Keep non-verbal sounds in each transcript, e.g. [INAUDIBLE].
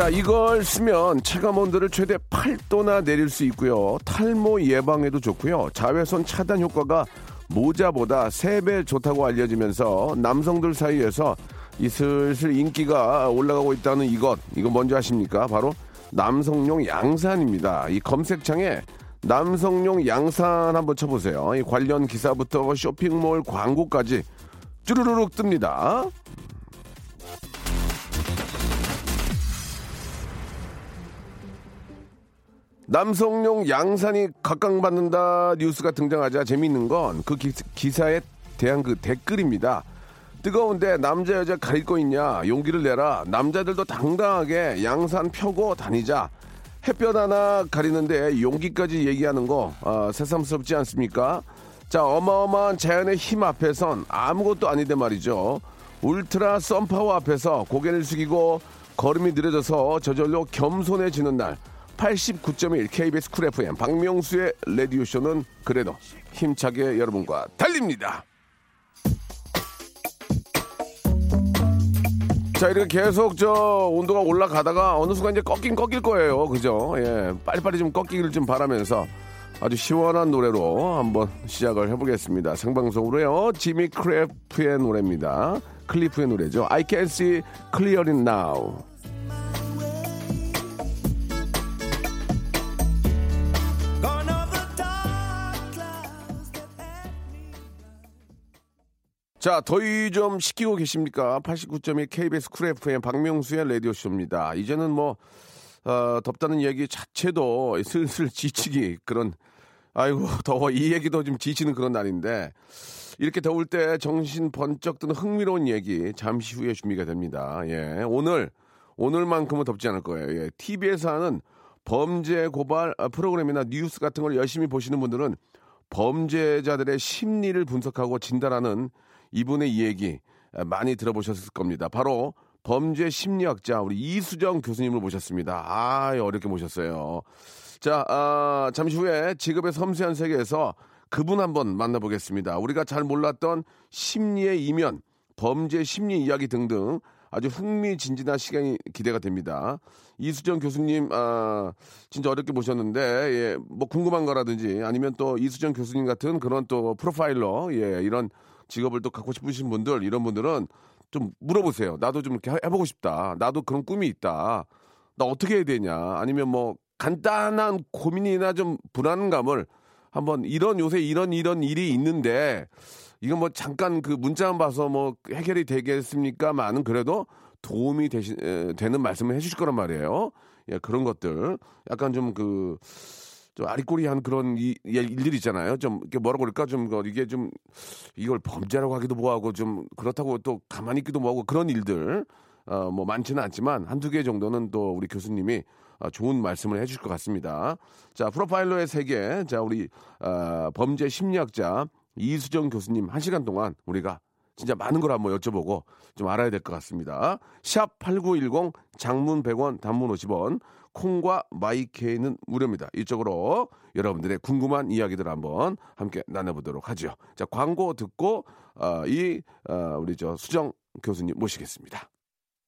자 이걸 쓰면 체감 온도를 최대 8도나 내릴 수 있고요. 탈모 예방에도 좋고요. 자외선 차단 효과가 모자보다 3배 좋다고 알려지면서 남성들 사이에서 이 슬슬 인기가 올라가고 있다는 이것 이거 뭔지 아십니까? 바로 남성용 양산입니다. 이 검색창에 남성용 양산 한번 쳐보세요. 이 관련 기사부터 쇼핑몰 광고까지 쭈루루룩 뜹니다 남성용 양산이 각광받는다 뉴스가 등장하자 재미있는 건 그 기사에 대한 그 댓글입니다. 뜨거운데 남자 여자 가릴 거 있냐 용기를 내라 남자들도 당당하게 양산 펴고 다니자 햇볕 하나 가리는데 용기까지 얘기하는 거 아, 새삼스럽지 않습니까? 자 어마어마한 자연의 힘 앞에선 아무것도 아닌데 말이죠. 울트라 썬파워 앞에서 고개를 숙이고 걸음이 느려져서 저절로 겸손해지는 날 89.1 KBS Cool FM 박명수의 라디오쇼는 그래도 힘차게 여러분과 달립니다. 자, 이렇게 계속 저 온도가 올라가다가 어느 순간 이제 꺾긴 꺾일 거예요. 그죠? 예. 빨리빨리 좀 꺾이기를 좀 바라면서 아주 시원한 노래로 한번 시작을 해보겠습니다. 생방송으로요. 지미 클리프의 노래입니다. 클리프의 노래죠. I can see clearly now. 자, 더위 좀 식히고 계십니까? 89.1 KBS Cool FM 박명수의 라디오쇼입니다. 이제는 뭐, 어, 덥다는 얘기 자체도 [LAUGHS] 슬슬 지치기 그런, 아이고, 더워. 이 얘기도 좀 지치는 그런 날인데, 이렇게 더울 때 정신 번쩍 드는 흥미로운 얘기 잠시 후에 준비가 됩니다. 예. 오늘, 오늘만큼은 덥지 않을 거예요. 예. TV에서 하는 범죄 고발 아, 프로그램이나 뉴스 같은 걸 열심히 보시는 분들은 범죄자들의 심리를 분석하고 진단하는 이분의 이 얘기 많이 들어보셨을 겁니다. 바로 범죄 심리학자 우리 이수정 교수님을 모셨습니다. 아, 어렵게 모셨어요. 자, 아, 잠시 후에 직업의 섬세한 세계에서 그분 한번 만나보겠습니다. 우리가 잘 몰랐던 심리의 이면, 범죄 심리 이야기 등등 아주 흥미진진한 시간이 기대가 됩니다. 이수정 교수님, 아, 진짜 어렵게 모셨는데, 예, 뭐 궁금한 거라든지 아니면 또 이수정 교수님 같은 그런 또 프로파일러, 예, 이런 직업을 또 갖고 싶으신 분들 이런 분들은 좀 물어보세요. 나도 좀 이렇게 해보고 싶다. 나도 그런 꿈이 있다. 나 어떻게 해야 되냐. 아니면 뭐 간단한 고민이나 좀 불안감을 한번 이런 요새 이런 이런 일이 있는데 이건 뭐 잠깐 그 문자만 봐서 뭐 해결이 되겠습니까만은 그래도 도움이 되시, 에, 되는 말씀을 해주실 거란 말이에요. 예, 그런 것들 약간 좀 그 좀 아리꼬리한 그런 이, 일들이 있잖아요. 좀 뭐라고 그럴까 좀 이게 좀 이걸 범죄라고 하기도 뭐하고 좀 그렇다고 또 가만히 있기도 뭐하고 그런 일들 어, 뭐 많지는 않지만 한두 개 정도는 또 우리 교수님이 어, 좋은 말씀을 해주실 것 같습니다. 자 프로파일러의 세계 자 우리 어, 범죄 심리학자 이수정 교수님 한 시간 동안 우리가 진짜 많은 걸 한번 여쭤보고 좀 알아야 될 것 같습니다. 샵 8910 장문 100원 단문 50원 콩과 마이케이는 무료입니다. 이쪽으로 여러분들의 궁금한 이야기들 한번 함께 나눠보도록 하죠. 자, 광고 듣고, 어, 이, 어, 우리 저 수정 교수님 모시겠습니다.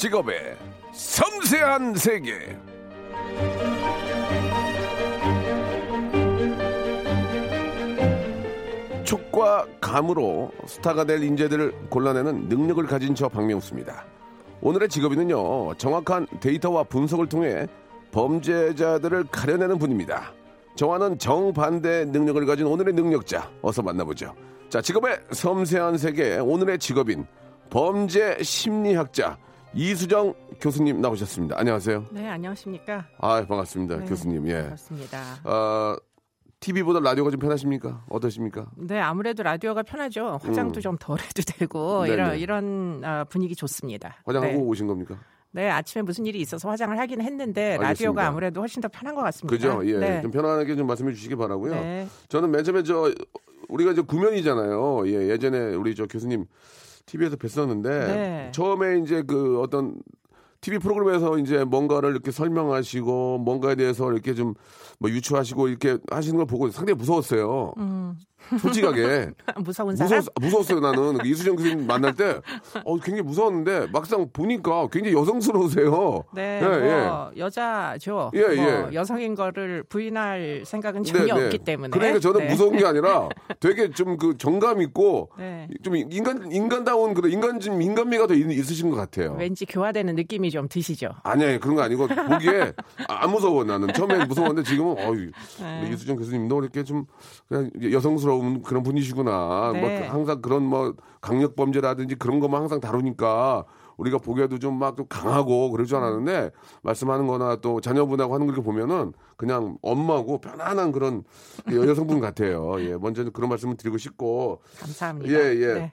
직업의 섬세한 세계. 촉과 감으로 스타가 될 인재들을 골라내는 능력을 가진 저 박명수입니다. 오늘의 직업인은요, 정확한 데이터와 분석을 통해 범죄자들을 가려내는 분입니다. 저와는 정반대 능력을 가진 오늘의 능력자, 어서 만나보죠. 자, 직업의 섬세한 세계, 오늘의 직업인, 범죄 심리학자, 이수정 교수님 나오셨습니다. 안녕하세요. 네, 안녕하십니까? 아, 반갑습니다. 네, 교수님, 예. 반갑습니다. 어, TV보다 라디오가 좀 편하십니까? 어떠십니까? 네, 아무래도 라디오가 편하죠. 화장도 좀덜 해도 되고 음. 네네. 이런 이런 어, 분위기 좋습니다. 화장하고 네. 오신 겁니까? 네, 아침에 무슨 일이 있어서 화장을 하긴 했는데 알겠습니다. 라디오가 아무래도 훨씬 더 편한 것 같습니다. 그죠? 예. 네. 좀 편안하게 좀 말씀해 주시기 바라고요. 네. 저는 맨 처음에 저 우리가 이제 구면이잖아요. 예, 예전에 우리 저 교수님 TV에서 뵀었는데 네. 처음에 이제 그 어떤 TV 프로그램에서 이제 뭔가를 이렇게 설명하시고 뭔가에 대해서 이렇게 좀 뭐 유추하시고 이렇게 하시는 걸 보고 상당히 무서웠어요. 솔직하게 [LAUGHS] 무서운 음. 사람. 무서웠, 무서웠어요 나는 그 이수정 교수님 만날 때 어, 굉장히 무서웠는데 막상 보니까 굉장히 여성스러우세요. 네, 예, 뭐 여자죠. 예, 뭐 예. 여성인 거를 부인할 생각은 전혀 없기 때문에. 그러니까 저는 네. 무서운 게 [LAUGHS] 아니라 되게 좀 그 정감 있고 네. 좀 인간 인간다운 그런 인간 좀 인간미가 더 있, 있으신 것 같아요. 왠지 교화되는 느낌이 좀 드시죠. 아니야 그런 거 아니고 보기에 [LAUGHS] 아, 안 무서워 나는 처음엔 무서웠는데 지금은 어유 네. 이수정 교수님도 이렇게 좀 그냥 여성스러 운 그런 분이시구나. 네. 뭐 항상 그런 뭐 강력 범죄라든지 그런 것만 항상 다루니까 우리가 보기에도 좀 막 좀 강하고 그럴 줄 알았는데 말씀하는-거나 또 자녀분하고 하는 걸 보면은 그냥 엄마고 편안한 그런 여성분 같아요. 예, 먼저 그런 말씀을 드리고 싶고 감사합니다. 예, 예. 네.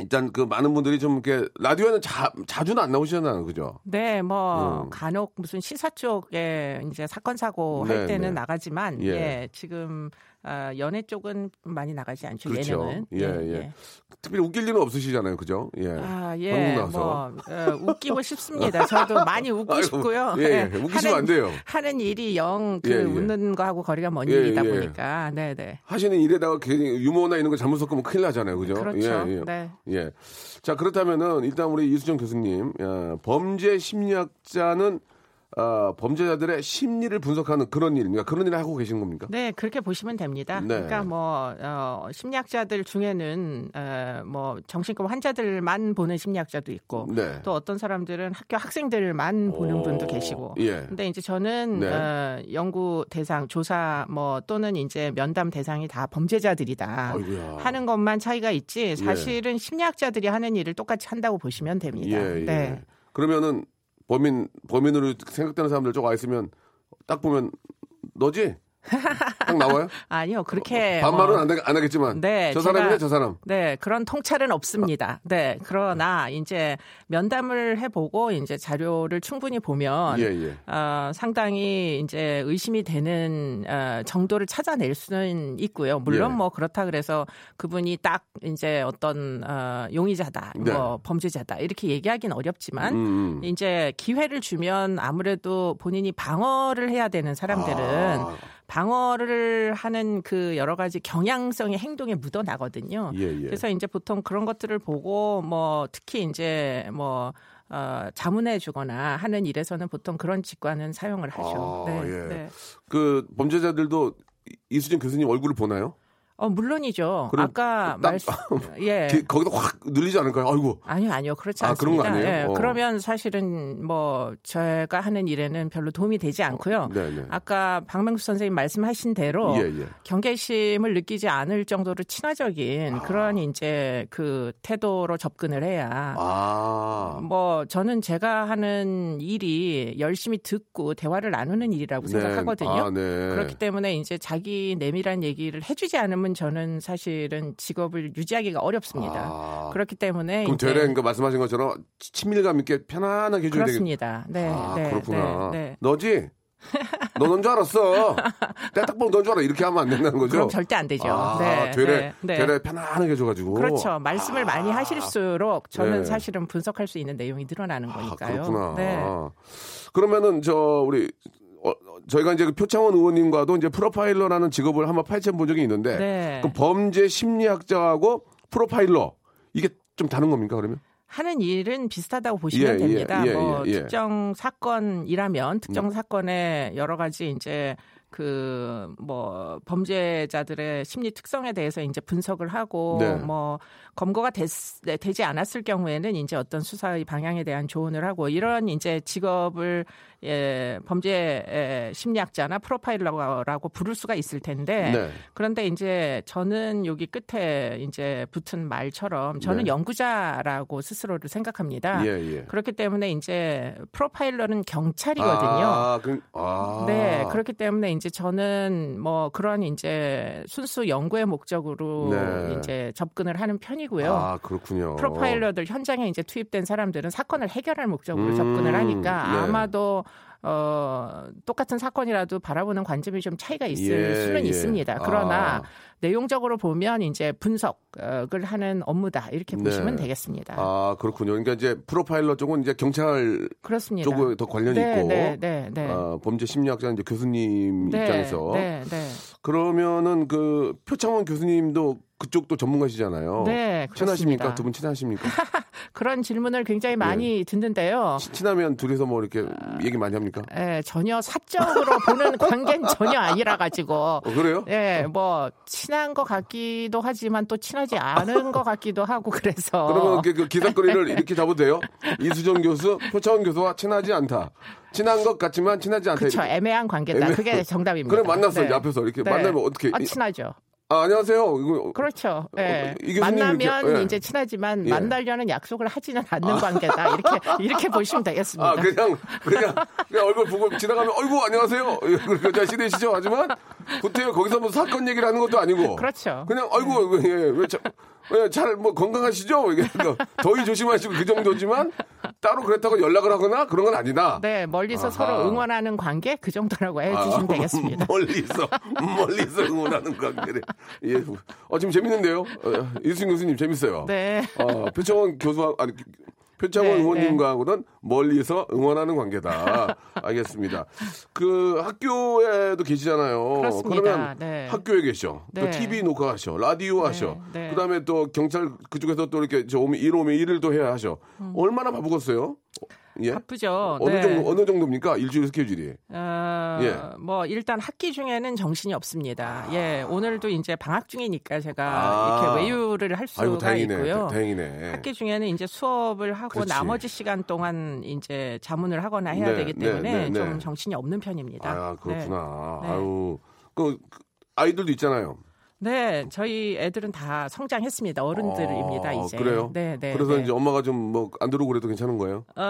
일단 그 많은 분들이 좀 이렇게 라디오에는 자, 자주는 안 나오시잖아요, 그죠? 네, 뭐 음. 간혹 무슨 시사 쪽에 이제 사건 사고 네, 할 때는 네. 나가지만 예. 예, 지금 어, 연애 쪽은 많이 나가지 않죠. 그렇죠. 예능은. 예, 예. 특별히 웃길 일은 없으시잖아요, 그죠? 예. 아, 방송 예, 나와서. 뭐 어, 웃기고 싶습니다. 저도 많이 [LAUGHS] 웃고 싶고요. 예, 예. 웃기시면 안 돼요. 하는 일이 영그 예, 예. 웃는 거하고 거리가 먼 예, 일이다 예. 보니까, 네, 네. 하시는 일에다가 괜히 유머나 이런 거 잘못 섞으면 큰일 나잖아요, 그죠? 그렇죠. 예, 예. 네. 예. 자, 그렇다면은 일단 우리 이수정 교수님, 어, 범죄 심리학자는 어, 범죄자들의 심리를 분석하는 그런 일, 그러니까 그런 일을 하고 계신 겁니까? 네, 그렇게 보시면 됩니다. 네. 그러니까 뭐 어, 심리학자들 중에는 어, 뭐 정신과 환자들만 보는 심리학자도 있고 네. 또 어떤 사람들은 학교 학생들만 보는 오, 분도 계시고. 예. 근데 이제 저는 네. 어, 연구 대상, 조사 뭐 또는 이제 면담 대상이 다 범죄자들이다. 아이고야. 하는 것만 차이가 있지 사실은 심리학자들이 하는 일을 똑같이 한다고 보시면 됩니다. 예, 예. 네. 그러면은 범인 범인으로 생각되는 사람들 저거 와 있으면 딱 보면 너지? 딱 나와요? [LAUGHS] 아니요, 그렇게 반말은 뭐- 안, 하- 안 하겠지만 네, 저 사람이네 저 사람. 네, 그런 통찰은 없습니다. 네, 그러나 이제 면담을 해보고 이제 자료를 충분히 보면 예, 예. 어, 상당히 이제 의심이 되는 어, 정도를 찾아낼 수는 있고요. 물론 예. 뭐 그렇다 그래서 그분이 딱 이제 어떤 어, 용의자다, 네. 뭐 범죄자다 이렇게 얘기하기는 어렵지만 음, 음. 이제 기회를 주면 아무래도 본인이 방어를 해야 되는 사람들은 아. 방어를 하는 그 여러 가지 경향성의 행동에 묻어나거든요. 예, 예. 그래서 이제 보통 그런 것들을 보고 뭐 특히 이제 뭐 어, 자문해 주거나 하는 일에서는 보통 그런 직관은 사용을 하죠. 아, 네, 예. 네. 그 범죄자들도 이- 이수진 교수님 얼굴을 보나요? 어 물론이죠. 그럼 아까 딱- 말씀 [LAUGHS] 예. 기- 거기다 확 늘리지 않을까요? 아이고. 아니요, 아니요. 그렇지 아, 그런 않습니다. 거 아니에요? 예, 어. 그러면 사실은 뭐 제가 하는 일에는 별로 도움이 되지 않고요. 네, 네. 아까 박명수 선생님 말씀하신 대로 예, 예. 경계심을 느끼지 않을 정도로 친화적인 그런 이제 그 태도로 접근을 해야 아. 뭐 저는 제가 하는 일이 열심히 듣고 대화를 나누는 일이라고 생각하거든요. 아, 네. 그렇기 때문에 이제 자기 내밀한 얘기를 해주지 않으면 저는 사실은 직업을 유지하기가 어렵습니다. 아. 그렇기 때문에 그럼 되레 그러니까 말씀하신 것처럼 치- 친밀감 있게 편안하게 해줘야 되겠 그렇습니다. 네, 아, 네, 그렇구나. 네, 네. 너지? 너 넌 줄 알았어. 딱 보면 넌줄 알아. 이렇게 하면 안 된다는 거죠? 그럼 절대 안 되죠. 아, 네, 되레, 네, 네. 되레 편안하게 해줘가지고. 그렇죠. 말씀을 많이 하실수록 저는 네. 사실은 분석할 수 있는 내용이 늘어나는 아, 거니까요. 그렇구나. 네. 그러면은 저 우리 어, 저희가 이제 그 표창원 의원님과도 이제 프로파일러라는 직업을 한번 파헤쳐 본 적이 있는데 네. 그 범죄 심리학자하고 프로파일러 이게 좀 다른 겁니까 그러면? 하는 일은 비슷하다고 보시면 예, 예, 됩니다. 예, 뭐 예, 예. 특정 사건이라면 특정 사건에 여러 가지 이제 그 뭐 범죄자들의 심리 특성에 대해서 이제 분석을 하고 네. 뭐 검거가 됐, 네, 되지 않았을 경우에는 이제 어떤 수사의 방향에 대한 조언을 하고 이런 이제 직업을 예, 범죄 에, 심리학자나 프로파일러라고 부를 수가 있을 텐데 네. 그런데 이제 저는 여기 끝에 이제 붙은 말처럼 저는 네. 연구자라고 스스로를 생각합니다. 예, 예. 그렇기 때문에 이제 프로파일러는 경찰이거든요. 아, 그, 아. 네, 그렇기 때문에 이제 저는 뭐 그런 이제 순수 연구의 목적으로 네. 이제 접근을 하는 편이고요. 아, 그렇군요. 프로파일러들 현장에 이제 투입된 사람들은 사건을 해결할 목적으로 음, 접근을 하니까 네. 아마도 어 똑같은 사건이라도 바라보는 관점이 좀 차이가 있을 예, 수는 예. 있습니다. 그러나 아. 내용적으로 보면 이제 분석을 하는 업무다 이렇게 네. 보시면 되겠습니다. 아, 그렇군요. 그러니까 이제 프로파일러 쪽은 이제 경찰 그렇습니다. 쪽에 더 관련이 네, 있고 네, 네, 네. 아, 범죄 심리학자 이제 교수님 네, 입장에서 네, 네. 그러면은 그 표창원 교수님도 그쪽도 전문가시잖아요. 네, 친하십니까? 그렇습니다. 두분 친하십니까? [LAUGHS] 그런 질문을 굉장히 많이 듣는데요. 치- 친하면 둘이서 뭐 이렇게 얘기 많이 합니까? 예, 전혀 사적으로 보는 [LAUGHS] 관계는 전혀 아니라 가지고. 어, 그래요? 예, 뭐 친한 것 같기도 하지만 또 친하지 않은 것 같기도 하고 그래서. 그러면 그, 그 기사거리를 이렇게 잡아도 돼요? 이수정 교수, 표창원 교수와 친하지 않다. 친한 것 같지만 친하지 않다. 그렇죠. 애매한 관계다. 애매한 그게 정답입니다. 그래 만났어요. 네. 앞에서 이렇게 네. 만나면 어떻게? 아, 이- 친하죠. 아, 안녕하세요. 이거 그렇죠. 예. 이 교수님 만나면 이렇게, 예. 이제 친하지만 예. 만나려는 약속을 하지는 않는 관계다. 이렇게 [LAUGHS] 이렇게 보시면 되겠습니다. 아 그냥 그냥 그냥 얼굴 보고 지나가면 어이구 안녕하세요. [LAUGHS] 그렇게 시대시죠. 하지만 구태여 거기서 뭐 사건 얘기를 하는 것도 아니고. 그렇죠. 그냥 어이구 예 왜 잘뭐 건강하시죠? 이게 뭐 더위 조심하시고 그 정도지만 따로 그랬다고 연락을 하거나 그런 건 아니다. 네, 멀리서 아하. 서로 응원하는 관계 그 정도라고 해주시면 아, 되겠습니다. [LAUGHS] 멀리서 멀리서 응원하는 관계래. 예. 어 지금 재밌는데요. 어, 이수진 교수님 재밌어요. 네. 어, 표창원 교수 아니 표창원 네, 의원님과는 멀리서 응원하는 관계다. [LAUGHS] 알겠습니다. 그 학교에도 계시잖아요. 그렇습니다. 그러면 네. 학교에 계셔. 또 네. TV 녹화하셔. 라디오 하셔. 네. 그다음에 또 경찰 그쪽에서 또 이렇게 저 오면 일 오면 일을 또 해야 하셔. 음. 얼마나 바쁘겠어요? 예? 바쁘죠. 어느 네. 정도 어느 정도입니까? 일주일 스케줄이. 어, 예. 뭐 일단 학기 중에는 정신이 없습니다. 예, 오늘도 이제 방학 중이니까 제가 아. 이렇게 외유를 할 수가 아이고 다행이네. 있고요. 다 행이네. 학기 중에는 이제 수업을 하고 그렇지. 나머지 시간 동안 이제 자문을 하거나 해야 네, 되기 네, 때문에 네, 네. 좀 정신이 없는 편입니다. 아 그렇구나. 네. 아유 그, 그 아이들도 있잖아요. 네, 저희 애들은 다 성장했습니다. 어른들입니다 아, 이제. 그래요? 네, 네. 그래서 네. 이제 엄마가 좀 뭐 안 들어오고 그래도 괜찮은 거예요? 어,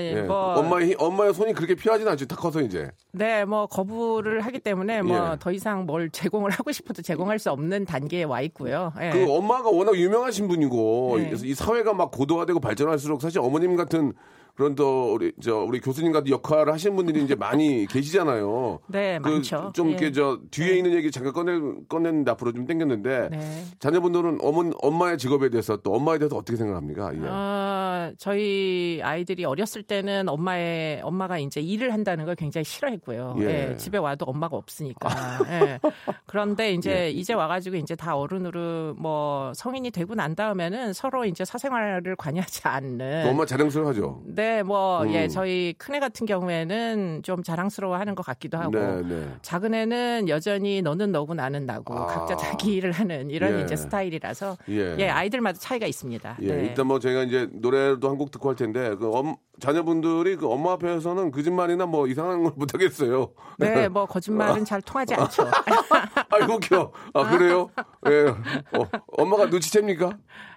예, 예. 뭐 엄마의 힘- 엄마의 손이 그렇게 피하진 않죠. 다 커서 이제. 네, 뭐 거부를 하기 때문에 뭐 예. 더 이상 뭘 제공을 하고 싶어도 제공할 수 없는 단계에 와 있고요. 예. 그 엄마가 워낙 유명하신 분이고 네. 이- 이 사회가 막 고도화되고 발전할수록 사실 어머님 같은 그런 또 우리 저 우리 교수님 같은 역할을 하시는 분들이 이제 많이 계시잖아요. 네, 그 많죠. 좀 예. 이렇게 저 뒤에 있는 얘기 잠깐 꺼내 꺼냈는데 앞으로 좀 땡겼는데 네. 자녀분들은 어머 엄마의 직업에 대해서 또 엄마에 대해서 어떻게 생각합니까? 예. 어, 저희 아이들이 어렸을 때는 엄마의 엄마가 이제 일을 한다는 걸 굉장히 싫어했고요. 예. 예, 집에 와도 엄마가 없으니까. 예. 그런데 이제 예. 이제 와가지고 이제 다 어른으로 뭐 성인이 되고 난 다음에는 서로 이제 사생활을 관여하지 않는. 또 엄마 자랑스러워하죠. 네, 뭐, 음. 예, 저희 큰애 같은 경우에는 좀 자랑스러워 하는 것 같기도 하고. 네, 네. 작은 애는 여전히 너는 너고 나는 나고 아. 각자 자기 일을 하는 이런 예. 이제 스타일이라서 예. 예, 아이들마다 차이가 있습니다. 예, 네. 일단 뭐 저희가 이제 노래도 한 곡 듣고 할 텐데 그 엄, 자녀분들이 그 엄마 앞에서는 거짓말이나 뭐 이상한 걸 [LAUGHS] 못 하겠어요. 네, 뭐 거짓말은 잘 통하지 않죠. [LAUGHS] 아이고 웃겨. 아 그래요? [LAUGHS] 예. 어, 엄마가 눈치챕니까?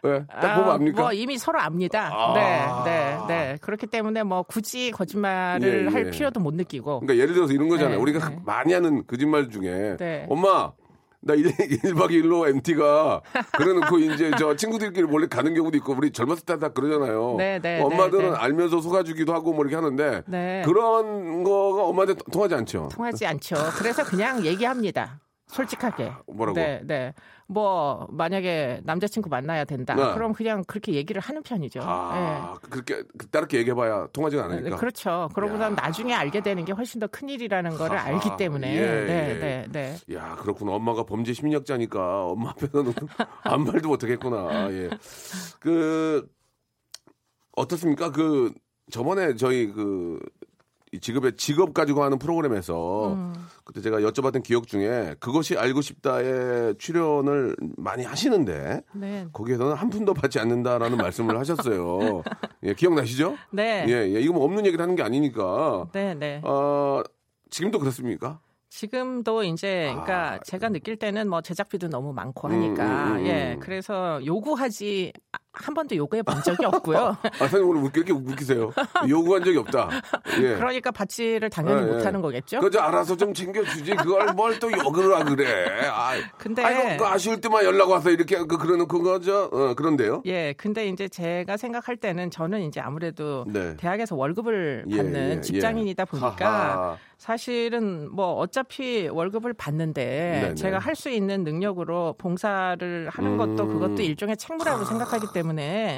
예. 딱 보면 아, 압니까? 뭐 이미 서로 압니다. 아. 네, 네, 네. 그렇기 때문에 뭐 굳이 거짓말을 예, 예. 할 필요도 못 느끼고. 그러니까 예를 들어서 이런 거잖아요. 네, 우리가 네. 많이 하는 거짓말 중에 네. 엄마 나 1, 1박 2일로 MT가 그래놓고 이제 저 친구들끼리 몰래 가는 경우도 있고 우리 젊었을 때 다 그러잖아요. 네, 네, 엄마들은 네, 네. 알면서 속아주기도 하고 뭐 이렇게 하는데 네. 그런 거가 엄마한테 통하지 않죠. 통하지 않죠. 그래서 그냥 얘기합니다. 솔직하게. 뭐라고? 네, 네. 뭐 만약에 남자친구 만나야 된다. 네. 그럼 그냥 그렇게 얘기를 하는 편이죠. 아, 그렇게 따르게 얘기해봐야 통하지가 네. 않으니까. 그렇죠. 그러고 야. 난 나중에 알게 되는 게 훨씬 더 큰 일이라는 거를 하하. 알기 때문에. 예, 네, 예. 네, 네. 야, 그렇구나. 엄마가 범죄 심리학자니까 엄마 앞에서는 [LAUGHS] 아무 말도 못하겠구나. 예. 그 어떻습니까? 그 저번에 저희 그이 직업의 직업 가지고 하는 프로그램에서 음. 그때 제가 여쭤봤던 기억 중에 그것이 알고 싶다에 출연을 많이 하시는데 네. 거기에서는 한 푼도 받지 않는다라는 말씀을 하셨어요. [LAUGHS] 예, 기억나시죠? 네. 예, 예. 이거 뭐 없는 얘기를 하는 게 아니니까. 네, 네. 어, 지금도 그렇습니까? 지금도 이제 그러니까 아, 제가 느낄 때는 뭐 제작비도 너무 많고 음, 하니까 음, 음, 예 음. 그래서 요구하지 한 번도 요구해 본 적이 없고요. [LAUGHS] 아, 선생님 오늘 왜 이렇게 웃기세요? 요구한 적이 없다. 예. 그러니까 받지를 당연히 예, 예. 못하는 거겠죠. 그저 알아서 좀 챙겨주지. 그걸 뭘 또 욕을 하고 그래. 아, 근데 아이고, 그 아쉬울 때만 연락 와서 이렇게 그, 그러는 그거죠. 어, 그런데요. 예, 근데 이제 제가 생각할 때는 저는 이제 아무래도 네. 대학에서 월급을 예, 받는 예, 직장인이다 예. 보니까 하하. 사실은 뭐 어차피 월급을 받는데 네네. 제가 할 수 있는 능력으로 봉사를 하는 것도 음. 그것도 일종의 책무라고 생각하기 때문에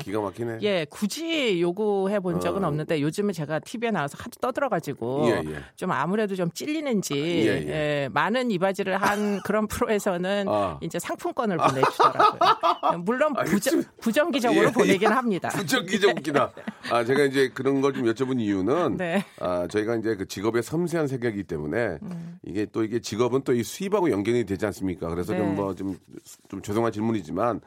기가 막히네. 예, 굳이 요구해 본 적은 어. 없는데 요즘은 제가 TV에 나와서 하도 떠들어가지고 예, 예. 좀 아무래도 좀 찔리는지 예, 예. 예, 많은 이바지를 한 [LAUGHS] 그런 프로에서는 아. 이제 상품권을 보내주더라고요. [LAUGHS] 물론 부정. 부정기적으로 예, 보내긴 예. 합니다. [LAUGHS] 부쩍기적 웃기다. 아, 제가 이제 그런 걸 좀 여쭤본 이유는 네. 아, 저희가 이제 그 직업의 섬세한 세계이기 때문에 음. 이게 또 이게 직업은 또 이 수입하고 연결이 되지 않습니까? 그래서 네. 음. 좀뭐 좀 좀 죄송한 질문이지만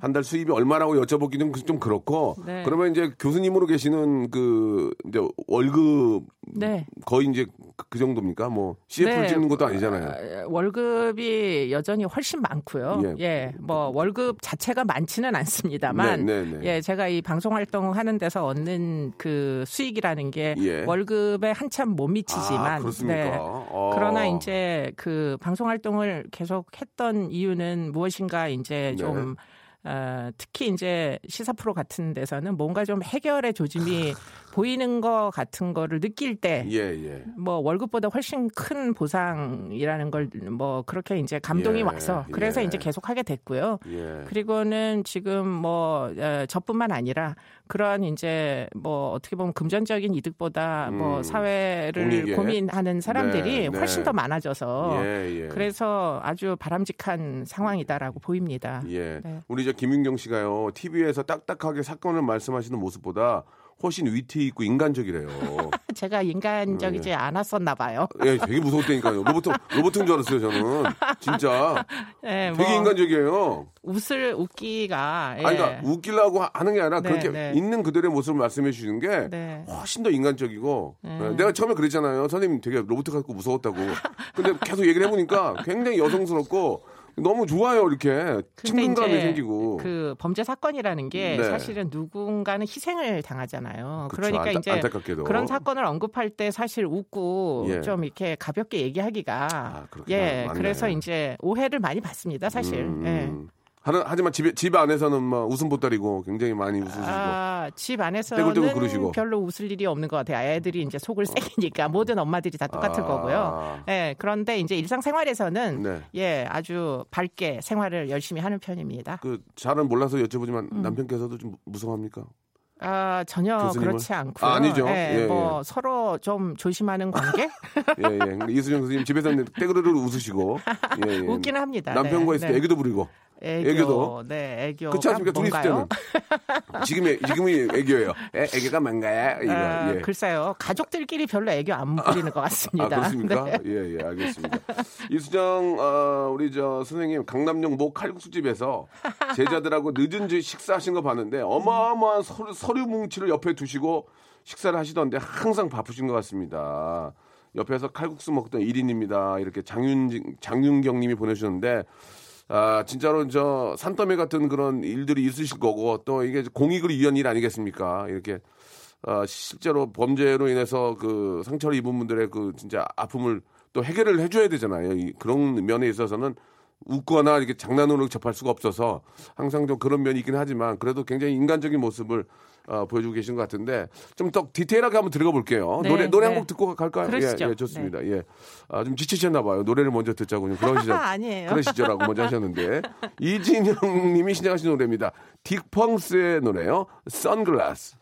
한달 수입이 얼마라고 여쭤 보기는 좀 그렇고 네. 그러면 이제 교수님으로 계시는 그 이제 월급 네. 거의 이제 그- 그 정도입니까? 뭐 CF를 네. 찍는 것도 아니잖아요. 어, 월급이 여전히 훨씬 많고요. 예. 예. 뭐 월급 자체가 많지는 않습니다만 네, 네, 네. 예, 제가 이 방송 활동하는 데서 얻는 그 수익이라는 게 예. 월급에 한참 못 미치지만 아, 그렇습니까? 네. 어. 그러나 이제 그 방송 활동을 계속 했던 이유는 무엇인가 이제 네. 좀 어, 특히 이제 시사 프로 같은 데서는 뭔가 좀 해결의 조짐이 보이는 것 같은 거를 느낄 때 예, 예. 뭐 월급보다 훨씬 큰 보상이라는 걸 뭐 그렇게 이제 감동이 예, 와서 그래서 예. 이제 계속 하게 됐고요. 예. 그리고는 지금 뭐 어, 저뿐만 아니라 그런 이제 뭐 어떻게 보면 금전적인 이득보다 뭐 음, 사회를 공익에? 고민하는 사람들이 네, 훨씬 네. 더 많아져서 예, 예. 그래서 아주 바람직한 상황이다라고 보입니다. 예. 네. 우리 저 김윤경 씨가요. TV에서 딱딱하게 사건을 말씀하시는 모습보다 훨씬 위트 있고 인간적이래요. [LAUGHS] 제가 인간적이지 않았었나 봐요. 예, 되게 무서웠다니까요. 로봇 로봇인 줄 알았어요, 저는. 진짜. 네, [LAUGHS] 되게 뭐 인간적이에요. 웃을 웃기가 예. 아니, 그러니까 웃기려고 하는 게 아니라 네, 그렇게 네. 있는 그대로의 모습을 말씀해 주시는 게 네. 훨씬 더 인간적이고. 네. 예, 내가 처음에 그랬잖아요. 선생님 되게 로봇 같고 무서웠다고. 근데 계속 얘기를 해보니까 굉장히 여성스럽고 너무 좋아요, 이렇게. 이제 생기고. 그 범죄 사건이라는 게 네. 사실은 누군가는 희생을 당하잖아요. 그쵸, 그러니까 안타- 이제 안타깝게도. 그런 사건을 언급할 때 사실 웃고 예. 좀 이렇게 가볍게 얘기하기가 아. 예 맞네. 그래서 이제 오해를 많이 받습니다 사실. 음, 예. 하지만 집에, 집 안에서는 뭐 웃음 보따리고 굉장히 많이 웃으시고. 아, 집 떼굴떼굴 안에서는 그러시고. 별로 웃을 일이 없는 것 같아요. 애들이 이제 속을 새기니까 모든 엄마들이 다 똑같은 아. 거고요. 예, 그런데 이제 일상생활에서는 네. 예, 아주 밝게 생활을 열심히 하는 편입니다. 그 잘은 몰라서 여쭤보지만 음. 남편께서도 좀 무서워합니까? 아, 전혀 교수님을? 그렇지 않고요. 아, 아니죠. 예, 예, 뭐 서로 좀 조심하는 관계? [LAUGHS] 예, 예. 이수정 선생님 집에서는 떼그르르 웃으시고. [LAUGHS] 예, 예. 웃기는 합니다. 남편과 네, 있을 때 네. 애교도 부리고. 애교, 애교 도? 네, 애교. 그렇지 않습니까? 둘이 있을 때는. 지금이, 지금이 애교예요. 애, 애교가 뭔가요? 이거, 아, 예. 글쎄요. 가족들끼리 별로 애교 안 부리는 것 아, 같습니다. 그렇습니까? 네. 예, 예, 알겠습니다. 이수정, 어, 우리 저 선생님, 강남역 모 칼국수집에서 제자들하고 늦은 지 식사하신 거 봤는데 어마어마한 서류, 서류 뭉치를 옆에 두시고 식사를 하시던데 항상 바쁘신 것 같습니다. 옆에서 칼국수 먹던 1인입니다. 이렇게 장윤, 장윤경 님이 보내주셨는데 아, 진짜로 저 산더미 같은 그런 일들이 있으실 거고 또 이게 공익을 위한 일 아니겠습니까? 이렇게 어, 실제로 범죄로 인해서 그 상처를 입은 분들의 그 진짜 아픔을 또 해결을 해줘야 되잖아요. 이- 그런 면에 있어서는 웃거나 이렇게 장난으로 접할 수가 없어서 항상 좀 그런 면이 있긴 하지만 그래도 굉장히 인간적인 모습을 어, 보여주고 계신 것 같은데 좀 더 디테일하게 한번 들어가 볼게요. 네, 노래 노래 한 네. 곡 듣고 갈까요? 그러시죠. 예, 예, 좋습니다. 예, 아, 좀 지치셨나 봐요. 노래를 먼저 듣자고 좀 그런 시절 [LAUGHS] 아니에요. 그런 시절하고 먼저 하셨는데 [LAUGHS] 이진영 님이 신청하신 노래입니다. 딕펑스의 노래요. 선글라스.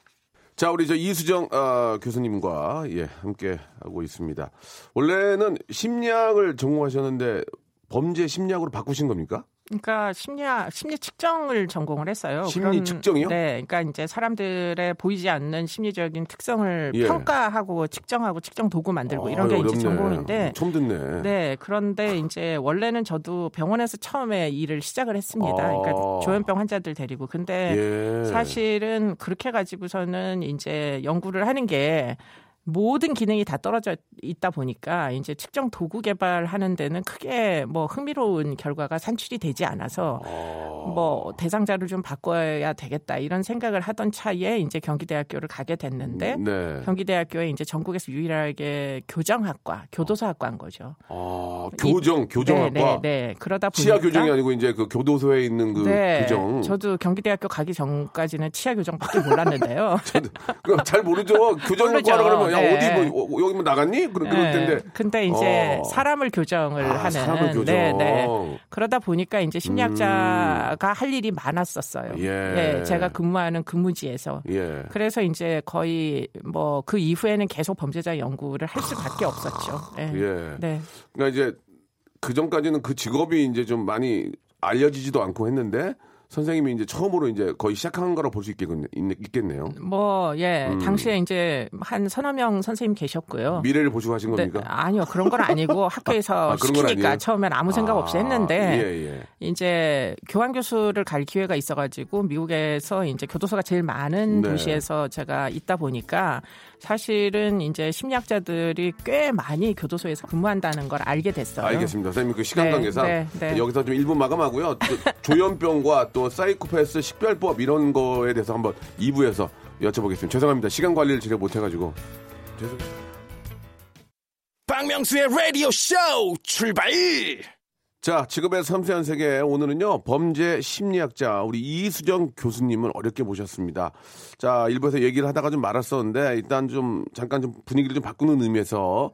자, 우리 저 이수정 어, 교수님과 예 함께 하고 있습니다. 원래는 심리학을 전공하셨는데 범죄 심리학으로 바꾸신 겁니까? 그러니까 심리학 심리 측정을 전공을 했어요. 심리 그런- 측정이요? 네, 그러니까 이제 사람들의 보이지 않는 심리적인 특성을 예. 평가하고 측정하고 측정 도구 만들고 아, 이런 게 이제 어렵네. 전공인데. 처음 듣네. 네, 그런데 이제 원래는 저도 병원에서 처음에 일을 시작을 했습니다. 그러니까 아. 조현병 환자들 데리고. 근데 예. 사실은 그렇게 가지고서는 이제 연구를 하는 게 모든 기능이 다 떨어져 있다 보니까 이제 측정 도구 개발하는 데는 크게 뭐 흥미로운 결과가 산출이 되지 않아서 뭐 대상자를 좀 바꿔야 되겠다 이런 생각을 하던 차에 이제 경기대학교를 가게 됐는데 네. 경기대학교에 이제 전국에서 유일하게 교정학과, 교도소학과인 거죠. 아, 교정, 교정학과. 네, 네, 네. 그러다 보니까 치아 교정이 아니고 이제 그 교도소에 있는 그 네, 교정. 저도 경기대학교 가기 전까지는 치아 교정밖에 몰랐는데요. [LAUGHS] 그거 잘 모르죠. 교정학과 [LAUGHS] 모르죠. 그러면 야 네. 어디 뭐 어, 여기 뭐 나갔니? 그럴, 그럴 네. 텐데. 근데 이제 어. 사람을 교정을 아, 하는 사람을 교정. 네, 네. 그러다 보니까 이제 심리학자가 할 일이 많았었어요. 음. 예. 제가 근무하는 근무지에서. 예. 그래서 이제 거의 뭐 그 이후에는 계속 범죄자 연구를 할 수밖에 없었죠. 네. 예. 네. 그러니까 이제 그 전까지는 그 직업이 이제 좀 많이 알려지지도 않고 했는데 선생님이 이제 처음으로 이제 거의 시작한 거라고 볼 수 있겠네요. 뭐, 예. 음. 당시에 이제 한 서너 명 선생님 계셨고요. 미래를 보시고 하신 네, 겁니까? 아니요. 그런 건 아니고 [LAUGHS] 학교에서 아, 건 시키니까? 처음엔 아무 생각 없이 아, 했는데 예, 예. 이제 교환 교수를 갈 기회가 있어 가지고 미국에서 이제 교도소가 제일 많은 네. 도시에서 제가 있다 보니까 사실은 이제 심리학자들이 꽤 많이 교도소에서 근무한다는 걸 알게 됐어요. 알겠습니다. 선생님 그 시간 네, 관계상 네, 네. 여기서 좀 1분 마감하고요. 또 [LAUGHS] 조현병과 또 사이코패스 식별법 이런 거에 대해서 한번 2부에서 여쭤보겠습니다. 죄송합니다. 시간 관리를 제가 못해가지고. 죄송. 박명수의 라디오 쇼 출발! 자, 직업의 섬세한 세계 오늘은요 범죄 심리학자 우리 이수정 교수님을 어렵게 모셨습니다. 자, 일부에서 얘기를 하다가 좀 말았었는데 일단 좀 잠깐 좀 분위기를 좀 바꾸는 의미에서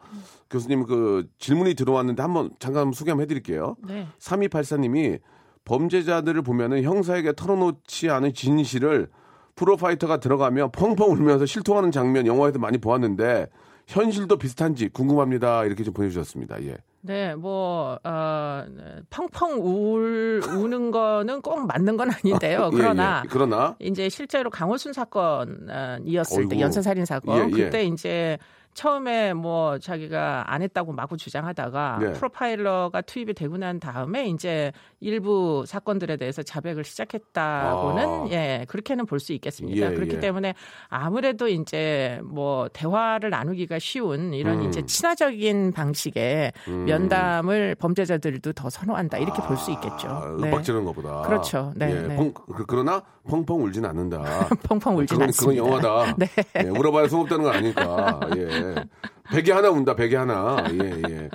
교수님 그 질문이 들어왔는데 한번 잠깐 소개 한번 해드릴게요. 네. 3284님이 범죄자들을 보면은 형사에게 털어놓지 않은 진실을 프로파이터가 들어가며 펑펑 울면서 실토하는 장면 영화에서 많이 보았는데 현실도 비슷한지 궁금합니다. 이렇게 좀 보내주셨습니다. 예. 네, 뭐, 어, 펑펑 울, 우는 거는 꼭 맞는 건 아닌데요. [LAUGHS] 예, 그러나, 예. 그러나 이제 실제로 강호순 사건이었을 때 어이구. 연쇄살인 사건 예, 예. 그때 이제 처음에 뭐 자기가 안 했다고 마구 주장하다가 네. 프로파일러가 투입이 되고 난 다음에 이제 일부 사건들에 대해서 자백을 시작했다고는 아. 예 그렇게는 볼 수 있겠습니다. 예, 그렇기 예. 때문에 아무래도 이제 뭐 대화를 나누기가 쉬운 이런 음. 이제 친화적인 방식의 면담을 범죄자들도 더 선호한다 이렇게 볼 수 있겠죠. 아, 네. 윽박 지르는 것보다. 그렇죠. 네, 예, 네. 펑- 그- 그러나 펑펑 울진 않는다. [LAUGHS] 펑펑 울진 그건, 않습니다. 그건 영화다. [LAUGHS] 네. 예, 울어봐야 소없다는 거 아니까. 예. [LAUGHS] 베개 하나 운다, 베개 하나. 예, 예.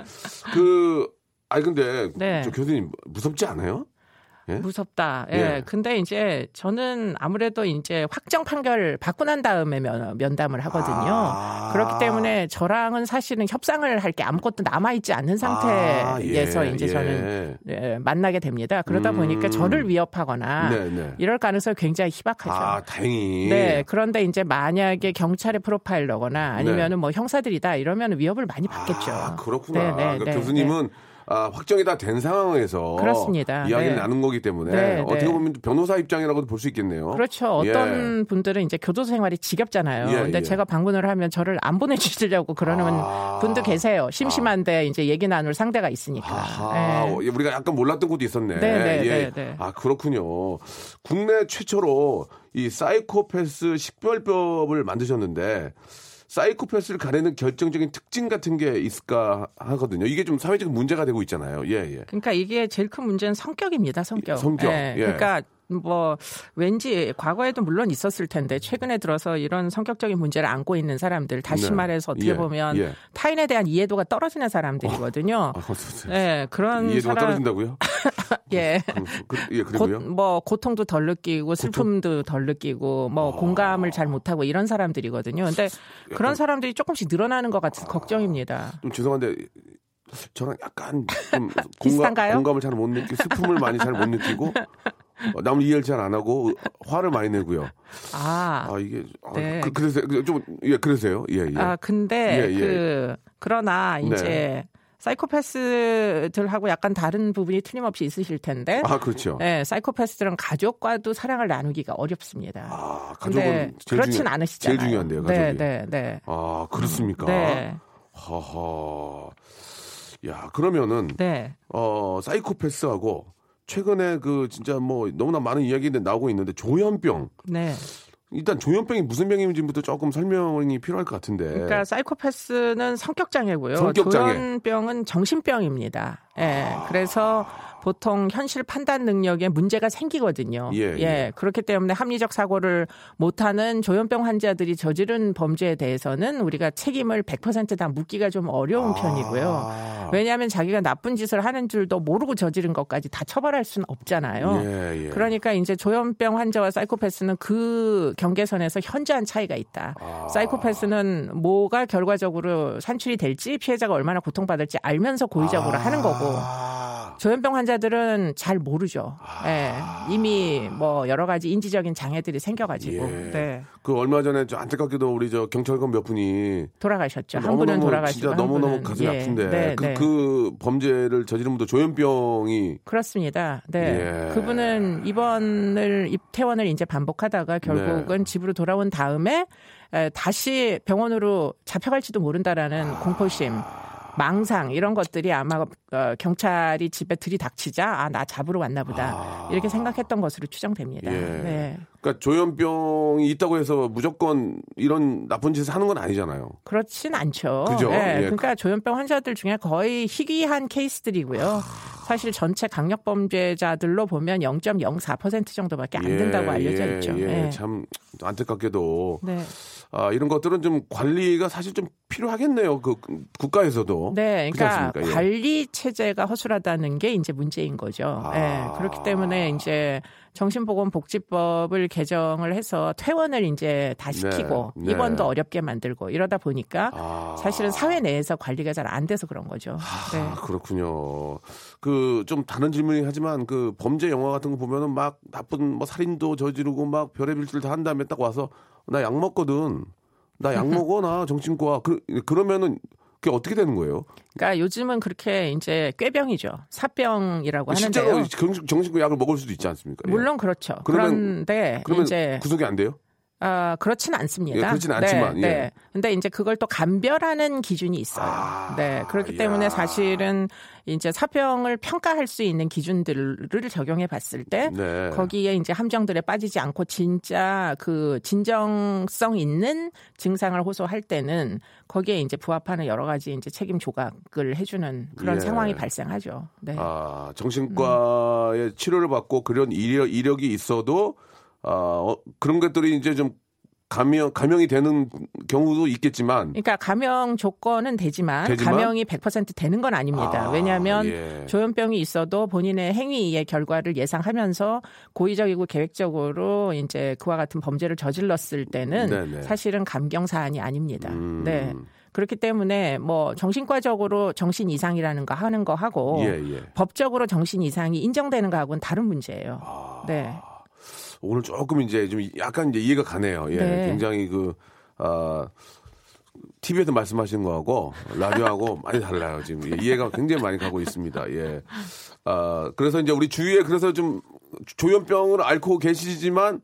그, 아니, 근데, 네. 저 교수님, 무섭지 않아요? 예? 무섭다. 예. 예. 근데 이제 저는 아무래도 이제 확정 판결 받고 난 다음에 면, 면담을 하거든요. 아. 그렇기 때문에 저랑은 사실은 협상을 할 게 아무것도 남아 있지 않은 상태에서 아, 예, 이제 예. 저는 예, 만나게 됩니다. 그러다 음. 보니까 저를 위협하거나 네, 네. 이럴 가능성이 굉장히 희박하죠. 아, 다행히. 네. 그런데 이제 만약에 경찰의 프로파일러거나 아니면은 뭐 형사들이다 이러면 위협을 많이 받겠죠. 네. 아, 그렇구나. 네, 네, 그러니까 네, 교수님은 아, 확정이 다 된 상황에서 그렇습니다. 이야기를 네. 나눈 거기 때문에 네, 어떻게 네. 보면 변호사 입장이라고도 볼 수 있겠네요. 그렇죠. 어떤 분들은 이제 교도소 생활이 지겹잖아요. 예, 근데 예. 제가 방문을 하면 저를 안 보내주시려고 그러는 아. 분도 계세요. 심심한데 이제 얘기 나눌 상대가 있으니까. 아하, 예. 어, 우리가 약간 몰랐던 곳도 있었네. 네, 네, 예. 네, 네. 아, 그렇군요. 국내 최초로 이 사이코패스 식별법을 만드셨는데 사이코패스를 가리는 결정적인 특징 같은 게 있을까 하거든요. 이게 좀 사회적인 문제가 되고 있잖아요. 예, 예. 그러니까 이게 제일 큰 문제는 성격입니다. 성격. 성격, 예. 그러니까 뭐 왠지 과거에도 물론 있었을 텐데 최근에 들어서 이런 성격적인 문제를 안고 있는 사람들 다시 네. 말해서 어떻게 예, 보면 예. 타인에 대한 이해도가 떨어지는 사람들이거든요. 아, 어, 네, 그런 이해도가 사람 떨어진다고요? [LAUGHS] 예. 그, 예, 고, 그리고요. 뭐 고통도 덜 느끼고 슬픔도 덜 느끼고 아. 뭐 공감을 잘 못하고 이런 사람들이거든요. 근데 그런 사람들이 조금씩 늘어나는 것 같은 걱정입니다. 좀 죄송한데 저랑 약간 좀 [LAUGHS] 비슷한가요? 공감, 을 잘 못 느끼고 슬픔을 많이 잘 못 느끼고 어, [LAUGHS] 남을 이해를 잘 안 하고 화를 많이 내고요. 아, 아 이게 아, 네. 그, 그래서 좀예 그러세요. 예 예. 아 근데 예, 예. 그 그러나 네. 이제 사이코패스들하고 약간 다른 부분이 틀림없이 있으실 텐데. 아, 그렇죠. 네, 사이코패스들은 가족과도 사랑을 나누기가 어렵습니다. 아, 가족은 제일 그렇진 중요- 않으시잖아요. 제일 중요한데요, 가족이. 네, 네, 네. 아, 그렇습니까? 네. 허허. 야, 그러면은 네. 어, 사이코패스하고 최근에 그 진짜 뭐 너무나 많은 이야기들이 나오고 있는데 조현병. 네. 일단 조현병이 무슨 병인지부터 조금 설명이 필요할 것 같은데. 그러니까 사이코패스는 성격 장애고요. 성격 장애. 조현병은 정신병입니다. 예. 그래서 보통 현실 판단 능력에 문제가 생기거든요. 예, 예. 그렇기 때문에 합리적 사고를 못하는 조현병 환자들이 저지른 범죄에 대해서는 우리가 책임을 100%다 묻기가 좀 어려운 편이고요. 아. 왜냐하면 자기가 나쁜 짓을 하는 줄도 모르고 저지른 것까지 다 처벌할 수는 없잖아요. 예, 예. 그러니까 이제 조현병 환자와 사이코패스는 그 경계선에서 현저한 차이가 있다. 아. 사이코패스는 뭐가 결과적으로 산출이 될지 피해자가 얼마나 고통받을지 알면서 고의적으로 하는 거고 아. 조현병 환자 들은 잘 모르죠. 아. 예. 이미 뭐 여러 가지 인지적인 장애들이 생겨가지고 예. 네. 그 얼마 전에 저 안타깝게도 우리 저 경찰관 몇 분이 돌아가셨죠. 한 분은 돌아가시고 진짜 한 너무 너무 분은, 가슴이 예. 아픈데 네, 그, 네. 그 범죄를 저지른 분도 조현병이 그렇습니다. 네. 예. 그분은 입원을 입퇴원을 이제 반복하다가 결국은 네. 집으로 돌아온 다음에 에, 다시 병원으로 잡혀갈지도 모른다라는 아. 공포심. 망상 이런 것들이 아마 어, 경찰이 집에 들이닥치자 아 나 잡으러 왔나 보다 이렇게 생각했던 것으로 추정됩니다. 아. 예. 네. 그러니까 조현병이 있다고 해서 무조건 이런 나쁜 짓을 하는 건 아니잖아요. 그렇진 않죠. 그죠? 네, 예. 그러니까 조현병 환자들 중에 거의 희귀한 케이스들이고요. 사실 전체 강력 범죄자들로 보면 0.04% 정도밖에 안 된다고 알려져 예, 있죠. 예, 네. 참 안타깝게도 네. 아, 이런 것들은 좀 관리가 사실 좀 필요하겠네요. 그 국가에서도. 네, 그러니까? 예. 관리 체제가 허술하다는 게 이제 문제인 거죠. 아. 네, 그렇기 때문에 이제 정신보건복지법을 개정을 해서 퇴원을 이제 다 시키고 네, 네. 입원도 어렵게 만들고 이러다 보니까 아. 사실은 사회 내에서 관리가 잘 안 돼서 그런 거죠. 네. 아, 그렇군요. 그 좀 다른 질문이 하지만 그 범죄 영화 같은 거 보면은 막 나쁜 뭐 살인도 저지르고 막 별의별 짓을 다 한 다음에 딱 와서 나 약 먹거든. 나 약 [LAUGHS] 먹어 나 정신과 그 그러면은 그게 어떻게 되는 거예요? 그러니까 요즘은 그렇게 이제 꾀병이죠. 사병이라고 실제로 하는데요. 정신, 정신과 약을 먹을 수도 있지 않습니까? 예. 물론 그렇죠. 그러면- 그런데 그러면 이제 구속이 안 돼요? 아, 그렇진 않습니다. 예, 그렇진 않지만, 네, 예. 네. 근데 이제 그걸 또 감별하는 기준이 있어요. 아, 네. 그렇기 야. 때문에 사실은 이제 사병을 평가할 수 있는 기준들을 적용해 봤을 때 네. 거기에 이제 함정들에 빠지지 않고 진짜 그 진정성 있는 증상을 호소할 때는 거기에 이제 부합하는 여러 가지 이제 책임 조각을 해주는 그런 예. 상황이 발생하죠. 네. 아, 정신과의 치료를 받고 그런 이력, 이력이 있어도 아, 어, 그런 것들이 이제 좀 감형, 감형이 되는 경우도 있겠지만 그러니까 감형 조건은 되지만, 되지만? 감형이 100% 되는 건 아닙니다. 아, 왜냐하면 예. 조현병이 있어도 본인의 행위의 결과를 예상하면서 고의적이고 계획적으로 이제 그와 같은 범죄를 저질렀을 때는 네네. 사실은 감경 사안이 아닙니다. 음. 네. 그렇기 때문에 뭐 정신과적으로 정신 이상이라는 거 하는 거 하고 예, 예. 법적으로 정신 이상이 인정되는 거하고는 다른 문제예요. 아. 네. 오늘 조금 이제 좀 약간 이제 이해가 가네요. 예. 네. 굉장히 그, 아, TV에서 말씀하시는 거하고 라디오하고 [LAUGHS] 많이 달라요. 지금 예, 이해가 굉장히 많이 가고 있습니다. 예. 아, 그래서 이제 우리 주위에 그래서 좀 조현병을 앓고 계시지만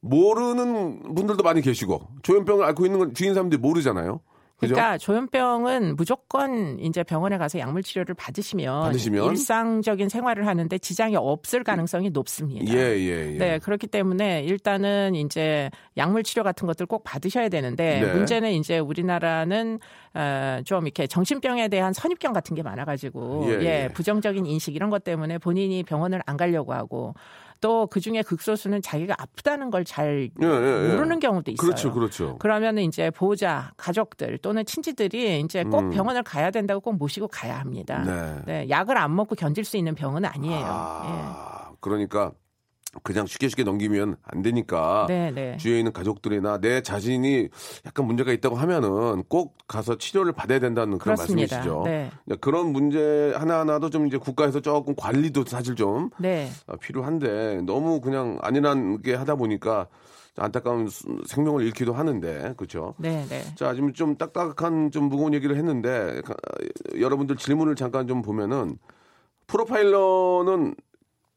모르는 분들도 많이 계시고 조현병을 앓고 있는 건 주인 사람들이 모르잖아요. 그죠? 그러니까 조현병은 무조건 이제 병원에 가서 약물 치료를 받으시면, 받으시면? 일상적인 생활을 하는데 지장이 없을 가능성이 높습니다. 예, 예, 예. 네, 그렇기 때문에 일단은 이제 약물 치료 같은 것들 꼭 받으셔야 되는데 네. 문제는 이제 우리나라는 어, 좀 이렇게 정신병에 대한 선입견 같은 게 많아 가지고 예, 예. 부정적인 인식 이런 것 때문에 본인이 병원을 안 가려고 하고 또 그 중에 극소수는 자기가 아프다는 걸잘 예, 예, 예. 모르는 경우도 있어요. 그렇죠, 그렇죠. 그러면은 이제 보호자, 가족들 또는 친지들이 이제 꼭 음. 병원을 가야 된다고 꼭 모시고 가야 합니다. 네. 네, 약을 안 먹고 견딜 수 있는 병은 아니에요. 예. 아, 그러니까 그냥 쉽게 쉽게 넘기면 안 되니까 네, 네. 주위에 있는 가족들이나 내 자신이 약간 문제가 있다고 하면은 꼭 가서 치료를 받아야 된다는 그런 그렇습니다. 말씀이시죠. 네. 그런 문제 하나하나도 좀 이제 국가에서 조금 관리도 사실 좀 네. 어, 필요한데 너무 그냥 안일한 게 하다 보니까 안타까운 수- 생명을 잃기도 하는데 그렇죠. 네, 네. 자, 지금 좀 딱딱한 좀 무거운 얘기를 했는데 가- 여러분들 질문을 잠깐 좀 보면은 프로파일러는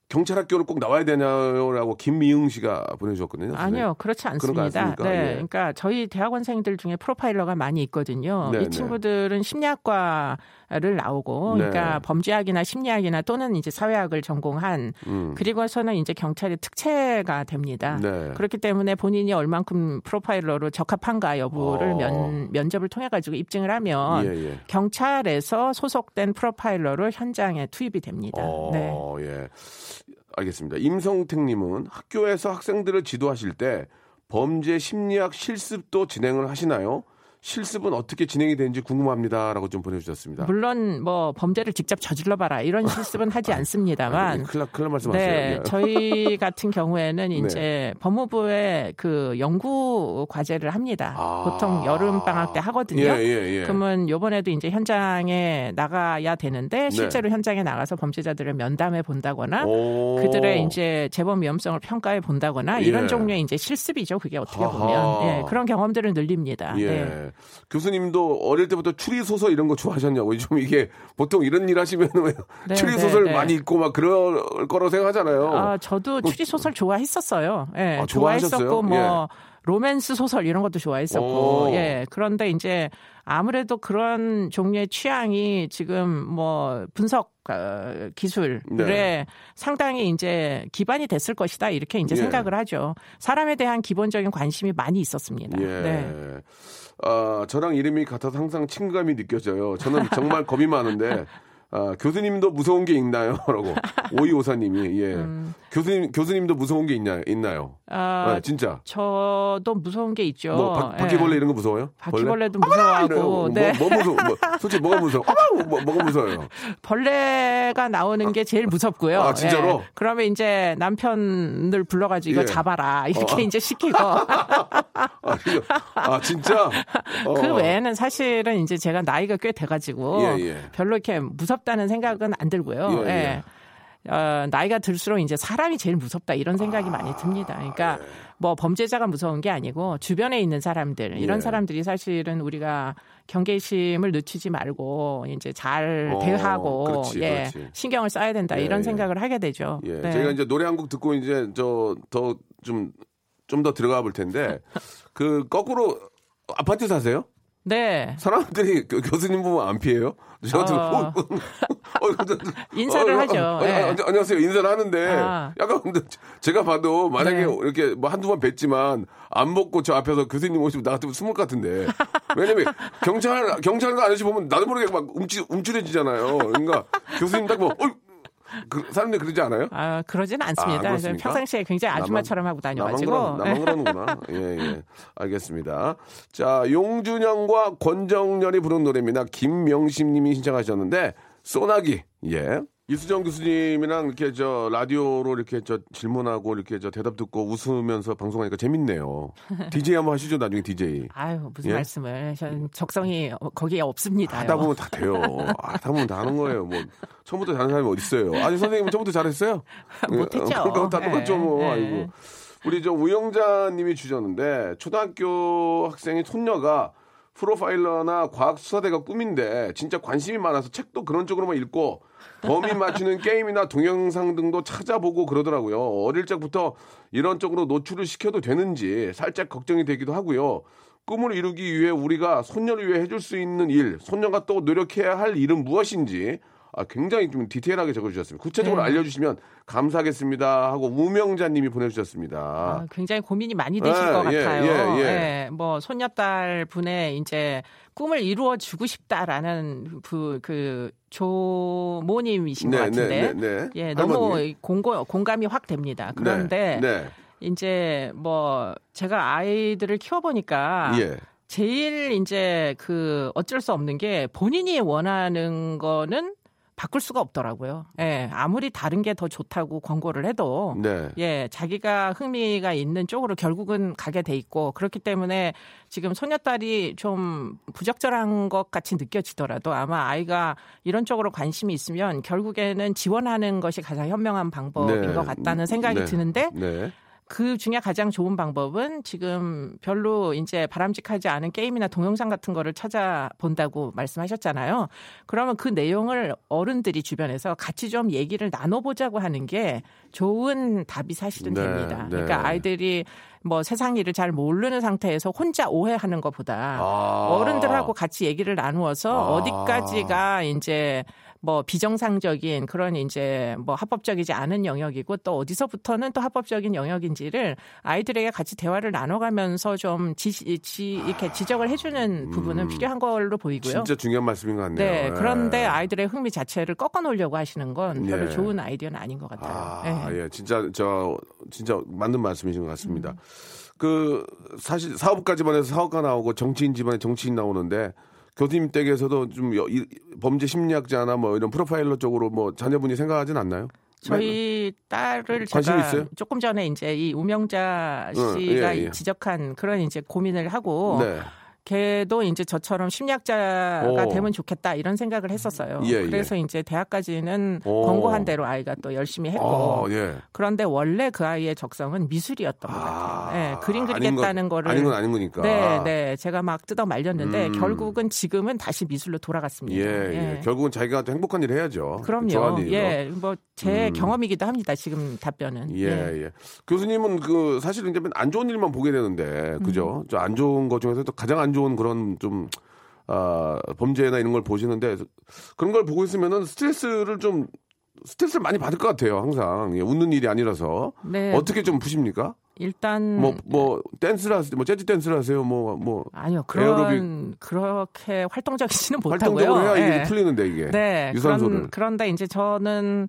경찰 학교를 꼭 나와야 되냐라고 김미응 씨가 보내주셨거든요. 아니요, 그렇지 않습니다. 네, 예. 그러니까 저희 대학원생들 중에 프로파일러가 많이 있거든요. 네, 네. 이 친구들은 심리학과 를 나오고, 네. 그러니까 범죄학이나 심리학이나 또는 이제 사회학을 전공한 음. 그리고서는 이제 경찰의 특채가 됩니다. 네. 그렇기 때문에 본인이 얼만큼 프로파일러로 적합한가 여부를 어. 면, 면접을 통해 가지고 입증을 하면 예, 예. 경찰에서 소속된 프로파일러로 현장에 투입이 됩니다. 어, 네. 예. 알겠습니다. 임성택 님은 학교에서 학생들을 지도하실 때 범죄 심리학 실습도 진행을 하시나요? 실습은 어떻게 진행이 되는지 궁금합니다라고 좀 보내주셨습니다. 물론 뭐 범죄를 직접 저질러 봐라 이런 [LAUGHS] 실습은 하지 않습니다만 큰일, 큰일 말씀하세요. 네, 예. 저희 [LAUGHS] 같은 경우에는 이제 법무부에 그 연구 과제를 합니다. 아. 보통 여름 방학 때 하거든요. 예, 예, 예. 그러면 요번에도 이제 현장에 나가야 되는데 실제로 현장에 나가서 범죄자들을 면담해 본다거나 네. 오. 그들의 이제 재범 위험성을 평가해 본다거나 예. 이런 종류의 이제 실습이죠. 그게 어떻게. 보면 예, 그런 경험들을 늘립니다. 예. 교수님도 어릴 때부터 추리 소설 이런 거 좋아하셨냐고. 좀 이게 보통 이런 일 하시면 [LAUGHS] 네, 추리 네, 소설 네. 많이 읽고 막 그럴 거라고 생각하잖아요. 아, 저도 추리 소설 좋아했었어요. 예, 뭐 아? 좋아했었고 뭐 예. 로맨스 소설 이런 것도 좋아했었고 오. 예. 그런데 이제 아무래도 그런 종류의 취향이 지금 뭐 분석 어, 기술에 네. 상당히 이제 기반이 됐을 것이다 이렇게 이제 예. 생각을 하죠. 사람에 대한 기본적인 관심이 많이 있었습니다. 예. 네. 아, 저랑 이름이 같아서 항상 친감이 느껴져요. 저는 정말 겁이 많은데 아, 교수님도 무서운 게 있나요? [LAUGHS] 라고 오이오사님이 예. 교수님 교수님도 무서운 게 있냐 있나요? 음. 아, 아, 진짜. 저도 무서운 게 있죠. 뭐 바, 예. 바퀴벌레 이런 거 무서워요? 바퀴벌레도 벌레? 무서워하고, 이래요. 네. 뭐, 뭐 무서워? 뭐, 솔직히 뭐가 무서워? 어머, 뭐, 뭐가 무서워요? [LAUGHS] 벌레가 나오는 게 제일 무섭고요. 아, 진짜로? 예. 그러면 이제 남편을 불러가지고 이거 예. 잡아라 이렇게 어. 이제 시키고 [LAUGHS] 아, 이거- 아, 진짜? 어. 그 외에는 사실은 이제 제가 나이가 꽤 돼가지고 예, 예. 별로 이렇게 무섭 다는 생각은 안 들고요. 예, 예. 예. 어, 나이가 들수록 이제 사람이 제일 무섭다 이런 생각이 아, 많이 듭니다. 그러니까 예. 뭐 범죄자가 무서운 게 아니고 주변에 있는 사람들 이런 예. 사람들이 사실은 우리가 경계심을 늦추지 말고 이제 잘 어, 대하고 그렇지, 예, 그렇지. 신경을 써야 된다 예, 이런 예. 생각을 하게 되죠. 예. 네. 저희가 이제 노래 한 곡 듣고 이제 저 더 좀 좀 더 들어가 볼 텐데 [LAUGHS] 그 거꾸로 아파트 사세요? 네. 사람들이 교, 교수님 보면 안 피해요? 저 같은 어. 어, 어, 어, 인사를 어, 하죠. 예. 어, 안녕하세요. 인사를 하는데 아. 약간 근데 제가 봐도 만약에 네. 이렇게 뭐 한두 번 뵀지만 안 먹고 저 앞에서 교수님 오시면 나 같으면 숨을 것 같은데 왜냐면 경찰 경찰관 아저씨 보면 나도 모르게 막 움찔 움찔해지잖아요. 그러니까 교수님 딱 뭐, 어, 그, 사람들이 그러지 않아요? 아, 그러진 아, 않습니다. 그렇습니까? 평상시에 굉장히 아줌마처럼 하고 다녀가지고. 나만, 나만 그러는구나. [LAUGHS] 예, 예. 알겠습니다. 자, 용준영과 권정열이 부른 노래입니다. 김명심 님이 신청하셨는데, 소나기. 예. 이수정 교수님이랑 이렇게 저 라디오로 이렇게 저 질문하고 이렇게 저 대답 듣고 웃으면서 방송하니까 재밌네요. [LAUGHS] DJ 한번 하시죠, 나중에 DJ. 아유, 무슨 예? 말씀을. 전 적성이 어, 거기에 없습니다. 하다 보면 다 돼요. 아, 하다 보면 다 하는 거예요. 뭐 처음부터 잘하는 사람이 어디 있어요? 아니 선생님은 처음부터 잘했어요? [LAUGHS] 못했죠. 그러니까 다 똑같죠, 뭐. 예, 예. 아이고. 우리 저 우영자님이 주셨는데 초등학교 학생이 손녀가 프로파일러나 과학 수사대가 꿈인데 진짜 관심이 많아서 책도 그런 쪽으로만 읽고 범인 맞추는 [LAUGHS] 게임이나 동영상 등도 찾아보고 그러더라고요. 어릴 적부터 이런 쪽으로 노출을 시켜도 되는지 살짝 걱정이 되기도 하고요. 꿈을 이루기 위해 우리가 손녀를 위해 해줄 수 있는 일, 손녀가 또 노력해야 할 일은 무엇인지 아, 굉장히 좀 디테일하게 적어주셨습니다. 구체적으로 네. 알려주시면 감사하겠습니다 하고 우명자님이 보내주셨습니다. 아, 굉장히 고민이 많이 되실 예, 것 예, 같아요. 예, 예. 예, 뭐 손녀딸 분의 이제 꿈을 이루어 주고 싶다라는 그, 그 조모님이신 것 같은데. 네, 네. 예, 너무 할머니. 공고, 공감이 확 됩니다. 그런데 네, 이제 뭐 제가 아이들을 키워보니까 네. 예. 제일 이제 그 어쩔 수 없는 게 본인이 원하는 거는 바꿀 수가 없더라고요. 예, 아무리 다른 게 더 좋다고 권고를 해도 네. 예, 자기가 흥미가 있는 쪽으로 결국은 가게 돼 있고 그렇기 때문에 지금 소녀딸이 좀 부적절한 것 같이 느껴지더라도 아마 아이가 이런 쪽으로 관심이 있으면 결국에는 지원하는 것이 가장 현명한 방법인 네. 것 같다는 생각이 네. 드는데 네. 그 중에 가장 좋은 방법은 지금 별로 이제 바람직하지 않은 게임이나 동영상 같은 거를 찾아본다고 말씀하셨잖아요. 그러면 그 내용을 어른들이 주변에서 같이 좀 얘기를 나눠보자고 하는 게 좋은 답이 사실은 네, 됩니다. 네. 그러니까 아이들이 뭐 세상 일을 잘 모르는 상태에서 혼자 오해하는 것보다 아. 어른들하고 같이 얘기를 나누어서 아. 어디까지가 이제 뭐 비정상적인 그런 이제 뭐 합법적이지 않은 영역이고 또 어디서부터는 또 합법적인 영역인지를 아이들에게 같이 대화를 나눠가면서 좀 지, 지 이렇게 지적을 해주는 부분은 필요한 걸로 보이고요. 음. 진짜 중요한 말씀인 것 같네요. 네, 예. 그런데 아이들의 흥미 자체를 꺾어 놓으려고 하시는 건 별로 예. 좋은 아이디어는 아닌 것 같아요. 아, 예. 예. 진짜 저 진짜 맞는 말씀이신 것 같습니다. 음. 그 사실 사업가 집안에서 사업가 나오고 정치인 집안에 정치인 나오는데 교수님 댁에서도 좀 여- 이- 범죄 심리학자나 뭐 이런 프로파일러 쪽으로 뭐 자녀분이 생각하진 않나요? 저희 딸을 제가 있어요? 조금 전에 이제 이 우명자 응, 씨가 예, 예. 지적한 그런 이제 고민을 하고 네. 걔도 이제 저처럼 심리학자가 오. 되면 좋겠다 이런 생각을 했었어요. 예, 예. 그래서 이제 대학까지는 오. 권고한 대로 아이가 또 열심히 했고 어, 예. 그런데 원래 그 아이의 적성은 미술이었던 것 아, 같아요. 예, 그림 그리겠다는 건- 거를 아닌 건 아닌 거니까. 네, 네. 제가 막 뜯어 말렸는데 음. 결국은 지금은 다시 미술로 돌아갔습니다. 예, 예. 결국은 자기가 또 행복한 일을 해야죠. 그럼요. 일로. 예, 뭐제 음. 경험이기도 합니다. 지금 답변은. 예, 예. 교수님은 그 사실은 이제 안 좋은 일만 보게 되는데, 음. 그죠? 저안 좋은 것 중에서 또 가장 안 좋은 그런 좀, 아, 범죄나 이런 걸 보시는데, 그런 걸 보고 있으면은 스트레스를 좀, 스트레스를 많이 받을 것 같아요, 항상. 예, 웃는 일이 아니라서. 네. 어떻게 좀 푸십니까? 일단 뭐, 뭐, 댄스를 하세요? 뭐, 재즈 댄스를 하세요? 뭐, 뭐. 아니요 그런 에어로빅. 그렇게 활동적이지는 못하고요. 활동적으로 해야 이게 예. 풀리는데, 이게. 네. 유산소를. 그런, 그런데 이제 저는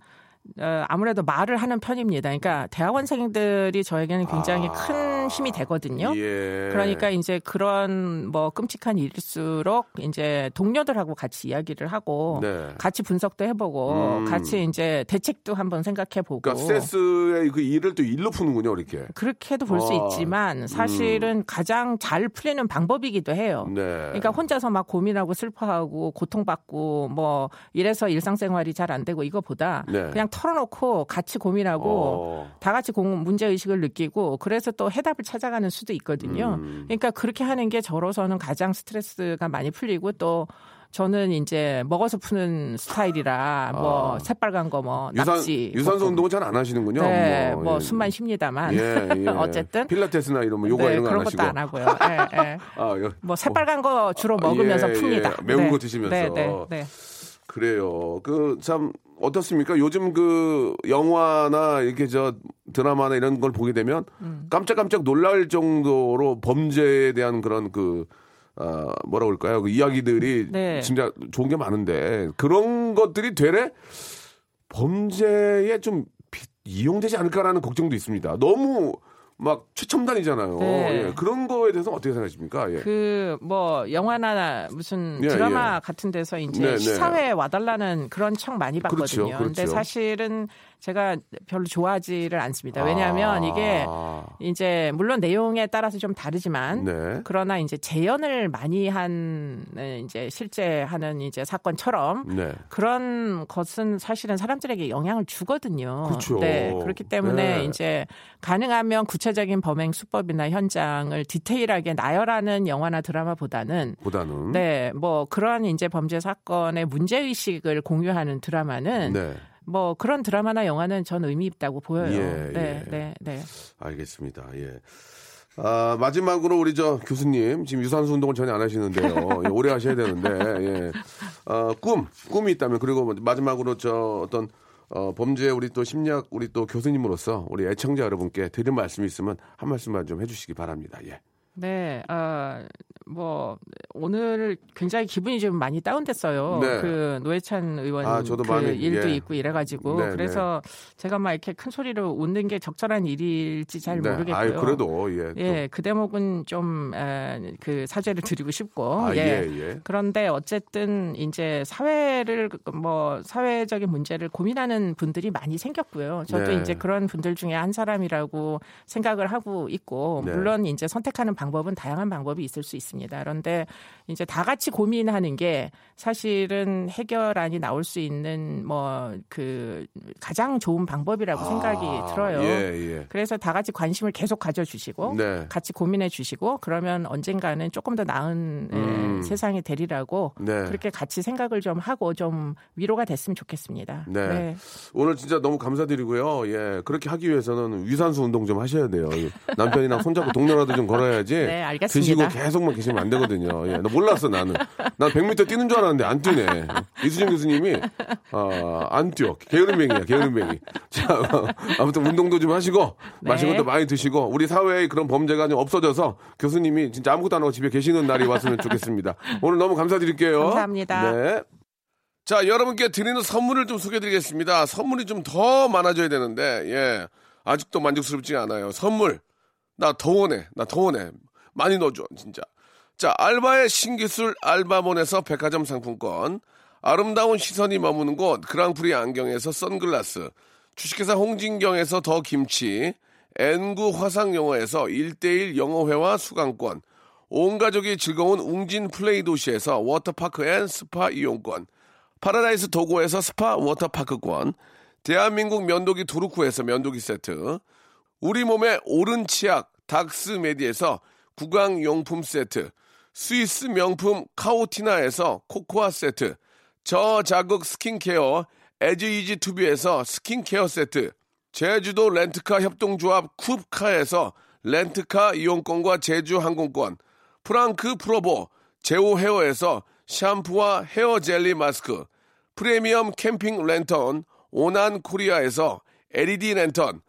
어, 아무래도 말을 하는 편입니다. 그러니까 대학원생들이 저에게는 굉장히 아. 큰 힘이 되거든요. 예. 그러니까 이제 그런 뭐 끔찍한 일일수록 이제 동료들하고 같이 이야기를 하고 네. 같이 분석도 해보고 음. 같이 이제 대책도 한번 생각해보고 그러니까 스트레스의 그 일을 또 일로 푸는군요, 이렇게. 그렇게도 볼수 어. 있지만 사실은 가장 잘 풀리는 방법이기도 해요. 네. 그러니까 혼자서 막 고민하고 슬퍼하고 고통받고 뭐 이래서 일상생활이 잘 안 되고 이거보다 네. 그냥 털어놓고 같이 고민하고 어. 다 같이 공, 문제 의식을 느끼고 그래서 또 해답을 찾아가는 수도 있거든요. 음. 그러니까 그렇게 하는 게 저로서는 가장 스트레스가 많이 풀리고 또 저는 이제 먹어서 푸는 스타일이라 뭐 새빨간 거뭐 아. 유산, 낙지 유산소. 운동은 잘 안 하시는군요. 네, 뭐, 예. 숨만 쉽니다만 예, [LAUGHS] 예. 어쨌든 필라테스나 이런 뭐 요가 네, 이런 거 그런 안 것도 하시고. 안 하고요. 예, 예. [LAUGHS] 아, 요- 뭐 새빨간 거 주로 먹으면서 예, 풉니다. 예. 매운 네. 거 드시면서. 네, 네, 네. 그래요. 그 참 어떻습니까? 요즘 그 영화나 이렇게 저 드라마나 이런 걸 보게 되면 음. 깜짝깜짝 놀랄 정도로 범죄에 대한 그런 그 아, 뭐라 그럴까요? 그 이야기들이 네. 진짜 좋은 게 많은데 그런 것들이 되레 범죄에 좀 비- 이용되지 않을까라는 걱정도 있습니다. 너무 막 최첨단이잖아요. 네. 예, 그런 거에 대해서 어떻게 생각하십니까? 예. 그뭐 영화나 무슨 예, 드라마 예. 같은 데서 이제 네, 네. 시사회에 와달라는 그런 청 많이 그렇죠, 받거든요. 근데 그렇죠. 사실은 제가 별로 좋아하지를 않습니다. 왜냐하면 아. 이게 이제 물론 내용에 따라서 좀 다르지만 네. 그러나 이제 재연을 많이 한 네, 이제 실제 하는 이제 사건처럼 네. 그런 것은 사실은 사람들에게 영향을 주거든요. 그렇죠. 네, 그렇기 때문에 네. 이제 가능하면 구체적인 범행 수법이나 현장을 디테일하게 나열하는 영화나 드라마보다는 보다는 네, 뭐 그런 이제 범죄 사건의 문제 의식을 공유하는 드라마는 네. 뭐 그런 드라마나 영화는 전 의미 있다고 보여요. 예, 네, 예. 네, 네. 알겠습니다. 예. 아, 마지막으로 우리 저 교수님 지금 유산소 운동을 전혀 안 하시는데요. [LAUGHS] 예, 오래 하셔야 되는데 예. 어, 꿈 꿈이 있다면 그리고 뭐 마지막으로 저 어떤 어, 범죄 우리 또 심리학 우리 또 교수님으로서 우리 애청자 여러분께 드릴 말씀이 있으면 한 말씀만 좀 해주시기 바랍니다. 예. 네, 어, 뭐 오늘 굉장히 기분이 좀 많이 다운됐어요. 네. 그 노회찬 의원 아, 저도 그 많이, 일도 예. 있고 이래가지고 네, 그래서 제가 막 이렇게 큰 소리로 웃는 게 적절한 일일지 잘 네. 모르겠고요. 아유, 그래도 예. 또. 예, 그 대목은 좀그 사죄를 드리고 싶고 아, 예. 예, 예. 그런데 어쨌든 이제 사회를 뭐 사회적인 문제를 고민하는 분들이 많이 생겼고요. 저도 네. 이제 그런 분들 중에 한 사람이라고 생각을 하고 있고 네. 물론 이제 선택하는 방법 은 다양한 방법이 있을 수 있습니다. 그런데 이제 다 같이 고민하는 게 사실은 해결안이 나올 수 있는 뭐 그 가장 좋은 방법이라고 생각이 아, 들어요. 예, 예. 그래서 다 같이 관심을 계속 가져주시고 네. 같이 고민해 주시고 그러면 언젠가는 조금 더 나은 에, 음. 세상이 되리라고 네. 그렇게 같이 생각을 좀 하고 좀 위로가 됐으면 좋겠습니다. 네. 오늘 진짜 너무 감사드리고요. 예. 그렇게 하기 위해서는 유산소 운동 좀 하셔야 돼요. 이 남편이랑 손잡고 동네라도 좀 걸어야지. 네, 알겠습니다. 드시고 계속만 계시면 안 되거든요. 예. 나 몰랐어, 나는. 난 100m 뛰는 줄 알았는데 안 뛰네. 이수진 교수님이, 어, 안 뛰어. 게으름뱅이야, 게으름뱅이. 자, 아무튼 운동도 좀 하시고, 네. 맛있는 것도 많이 드시고, 우리 사회의 그런 범죄가 좀 없어져서 교수님이 진짜 아무것도 안 하고 집에 계시는 날이 왔으면 좋겠습니다. 오늘 너무 감사드릴게요. 감사합니다. 네. 자, 여러분께 드리는 선물을 좀 소개해 드리겠습니다. 선물이 좀 더 많아져야 되는데, 예. 아직도 만족스럽지 않아요. 선물. 나 더 원해. 나 더 원해. 많이 넣어줘, 진짜. 자, 알바의 신기술 알바몬에서 백화점 상품권. 아름다운 시선이 머무는 곳 그랑프리 안경에서 선글라스. 주식회사 홍진경에서 더 김치. N구 화상영어에서 1대1 영어회화 수강권. 온 가족이 즐거운 웅진 플레이 도시에서 워터파크 and 스파 이용권. 파라다이스 도고에서 스파 워터파크권, 대한민국 면도기 도루쿠에서 면도기 세트, 우리 몸의 오른 치약 닥스메디에서 구강용품 세트, 스위스 명품 카오티나에서 코코아 세트, 저자극 스킨케어 에즈이지 투비에서 스킨케어 세트, 제주도 렌트카 협동조합 쿱카에서 렌트카 이용권과 제주 항공권, 프랑크 프로보 제오 헤어에서 샴푸와 헤어 젤리 마스크, 프리미엄 캠핑 랜턴 오난 코리아에서 LED 랜턴,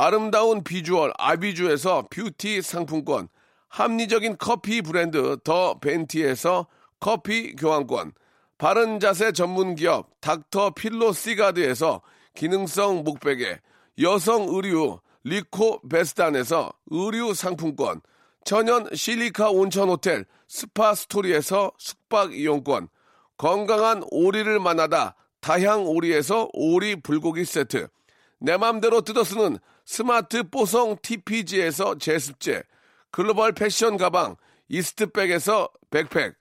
아름다운 비주얼 아비주에서 뷰티 상품권, 합리적인 커피 브랜드 더 벤티에서 커피 교환권, 바른 자세 전문 기업 닥터 필로 시가드에서 기능성 목베개, 여성 의류 리코 베스단에서 의류 상품권, 천연 실리카 온천 호텔 스파 스토리에서 숙박 이용권, 건강한 오리를 만나다 다향 오리에서 오리 불고기 세트, 내 맘대로 뜯어 쓰는 스마트 뽀송 TPG에서 제습제, 글로벌 패션 가방 이스트백에서 백팩,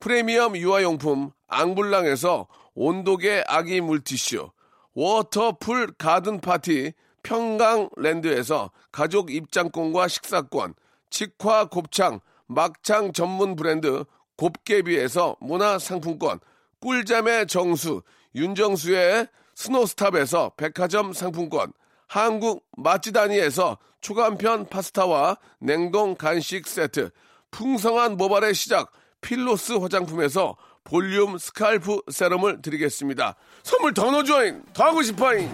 프리미엄 유아용품 앙블랑에서 온도계 아기 물티슈, 워터풀 가든 파티 평강랜드에서 가족 입장권과 식사권, 직화 곱창 막창 전문 브랜드 곱개비에서 문화상품권, 꿀잠의 정수 윤정수의 스노스탑에서 백화점 상품권, 한국 맛지다니에서 초간편 파스타와 냉동 간식 세트, 풍성한 모발의 시작 필로스 화장품에서 볼륨 scalp 세럼을 드리겠습니다. 선물 더 넣어줘잉! 더 하고 싶어잉!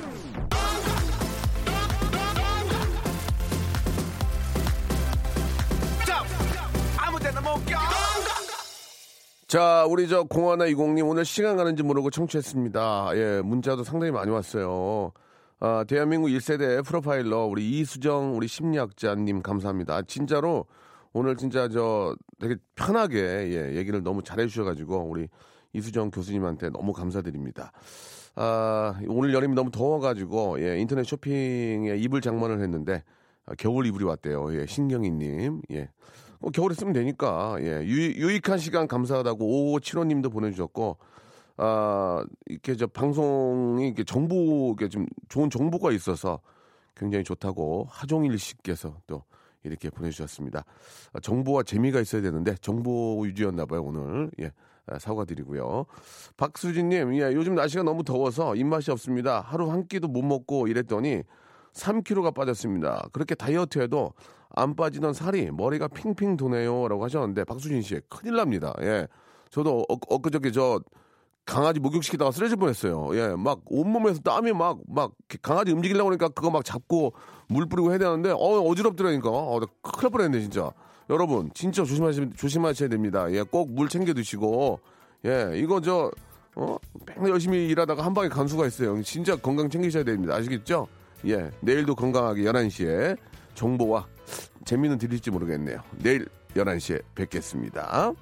자, 우리 저 공화나 이공님 오늘 시간 가는지 모르고 청취했습니다. 예, 문자도 상당히 많이 왔어요. 아, 대한민국 1세대 프로파일러 우리 이수정 우리 심리학자님 감사합니다. 아, 진짜로 오늘 진짜 저 되게 편하게 예, 얘기를 너무 잘해 주셔가지고 우리 이수정 교수님한테 너무 감사드립니다. 아, 오늘 여름이 너무 더워가지고 예, 인터넷 쇼핑에 이불 장만을 했는데 아, 겨울 이불이 왔대요. 예, 신경희님. 예. 어, 겨울에 쓰면 되니까 예, 유, 유익한 시간 감사하다고 5575님도 보내주셨고 아 이렇게 저 방송이 이렇게 정보 이렇게 좀 좋은 정보가 있어서 굉장히 좋다고 하종일 씨께서 또 이렇게 보내주셨습니다. 아, 정보와 재미가 있어야 되는데 정보 위주였나 봐요 오늘 예 아, 사과드리고요. 박수진님 예 요즘 날씨가 너무 더워서 입맛이 없습니다. 하루 한 끼도 못 먹고 이랬더니 3kg가 빠졌습니다. 그렇게 다이어트해도 안 빠지던 살이 머리가 핑핑 도네요 라고 하셨는데 박수진 씨 큰일 납니다. 예. 저도 어, 엊그저께 저 강아지 목욕시키다가 쓰러질 뻔했어요. 예, 막 온몸에서 땀이 막 막 강아지 움직이려고 그러니까 그거 막 잡고 물 뿌리고 해야 되는데 어 어지럽더라니까. 어, 나 큰일 날 뻔했네 진짜. 여러분 진짜 조심하시 조심하셔야 됩니다. 예, 꼭 물 챙겨 드시고 예, 이거 저 어? 맨날 열심히 일하다가 한 방에 간수가 있어요. 진짜 건강 챙기셔야 됩니다. 아시겠죠? 예, 내일도 건강하게 11시에 정보와 재미는 드릴지 모르겠네요. 내일 11시에 뵙겠습니다.